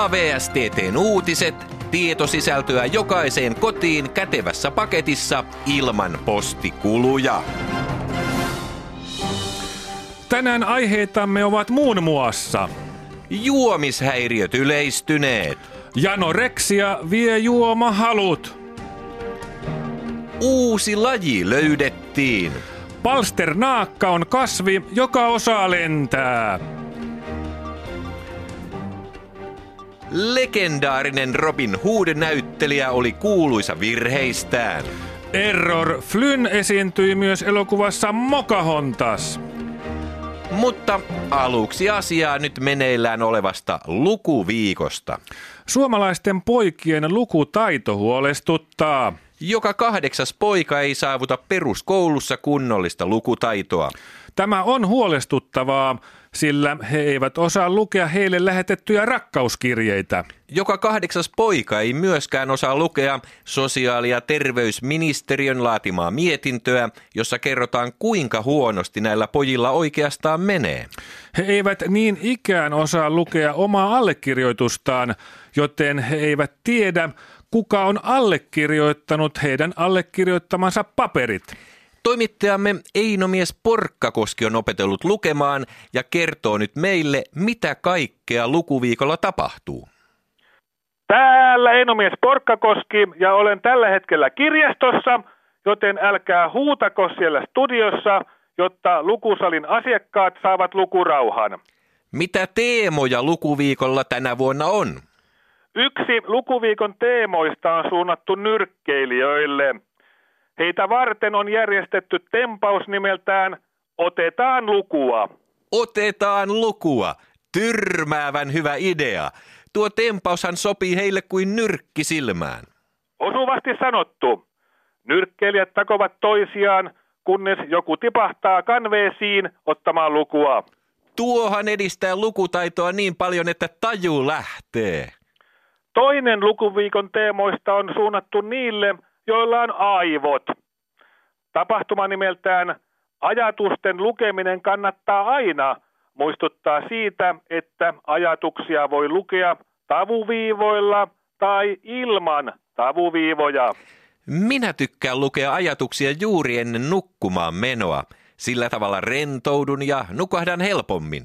AVSTTn uutiset, tietosisältöä jokaiseen kotiin kätevässä paketissa ilman postikuluja. Tänään aiheitamme ovat muun muassa Juomishäiriöt yleistyneet. Janoreksia vie juomahalut. Uusi laji löydettiin. Palsternaakka on kasvi, joka osaa lentää. Legendaarinen Robin Hood-näyttelijä oli kuuluisa virheistään. Error Flynn esiintyi myös elokuvassa Mokahontas. Mutta aluksi asiaa nyt meneillään olevasta lukuviikosta. Suomalaisten poikien lukutaito huolestuttaa. Joka kahdeksas poika ei saavuta peruskoulussa kunnollista lukutaitoa. Tämä on huolestuttavaa, sillä he eivät osaa lukea heille lähetettyjä rakkauskirjeitä. Joka kahdeksas poika ei myöskään osaa lukea sosiaali- ja terveysministeriön laatimaa mietintöä, jossa kerrotaan kuinka huonosti näillä pojilla oikeastaan menee. He eivät niin ikään osaa lukea omaa allekirjoitustaan, joten he eivät tiedä, kuka on allekirjoittanut heidän allekirjoittamansa paperit. Toimittajamme Einomies Porkkakoski on opetellut lukemaan ja kertoo nyt meille, mitä kaikkea lukuviikolla tapahtuu. Täällä Einomies Porkkakoski ja olen tällä hetkellä kirjastossa, joten älkää huutako siellä studiossa, jotta lukusalin asiakkaat saavat lukurauhan. Mitä teemoja lukuviikolla tänä vuonna on? Yksi lukuviikon teemoista on suunnattu nyrkkeilijöille. Heitä varten on järjestetty tempaus nimeltään Otetaan lukua. Otetaan lukua. Tyrmäävän hyvä idea. Tuo tempaushan sopii heille kuin nyrkki silmään. Osuvasti sanottu. Nyrkkeilijät takovat toisiaan, kunnes joku tipahtaa kanveesiin ottamaan lukua. Tuohan edistää lukutaitoa niin paljon, että taju lähtee. Toinen lukuviikon teemoista on suunnattu niille, joilla on aivot. Tapahtuma nimeltään Ajatusten lukeminen kannattaa aina muistuttaa siitä, että ajatuksia voi lukea tavuviivoilla tai ilman tavuviivoja. Minä tykkään lukea ajatuksia juuri ennen nukkumaan menoa. Sillä tavalla rentoudun ja nukahdan helpommin.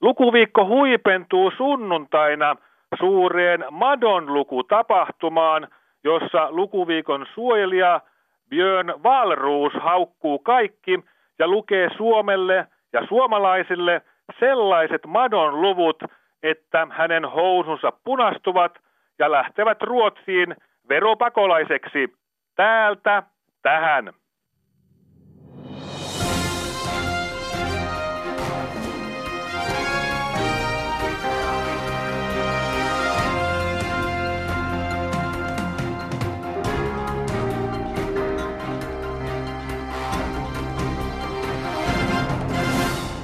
Lukuviikko huipentuu sunnuntaina suureen madonlukutapahtumaan, jossa lukuviikon suojelija Björn Valruus haukkuu kaikki ja lukee Suomelle ja suomalaisille sellaiset madon luvut, että hänen housunsa punastuvat ja lähtevät Ruotsiin veropakolaiseksi täältä tähän.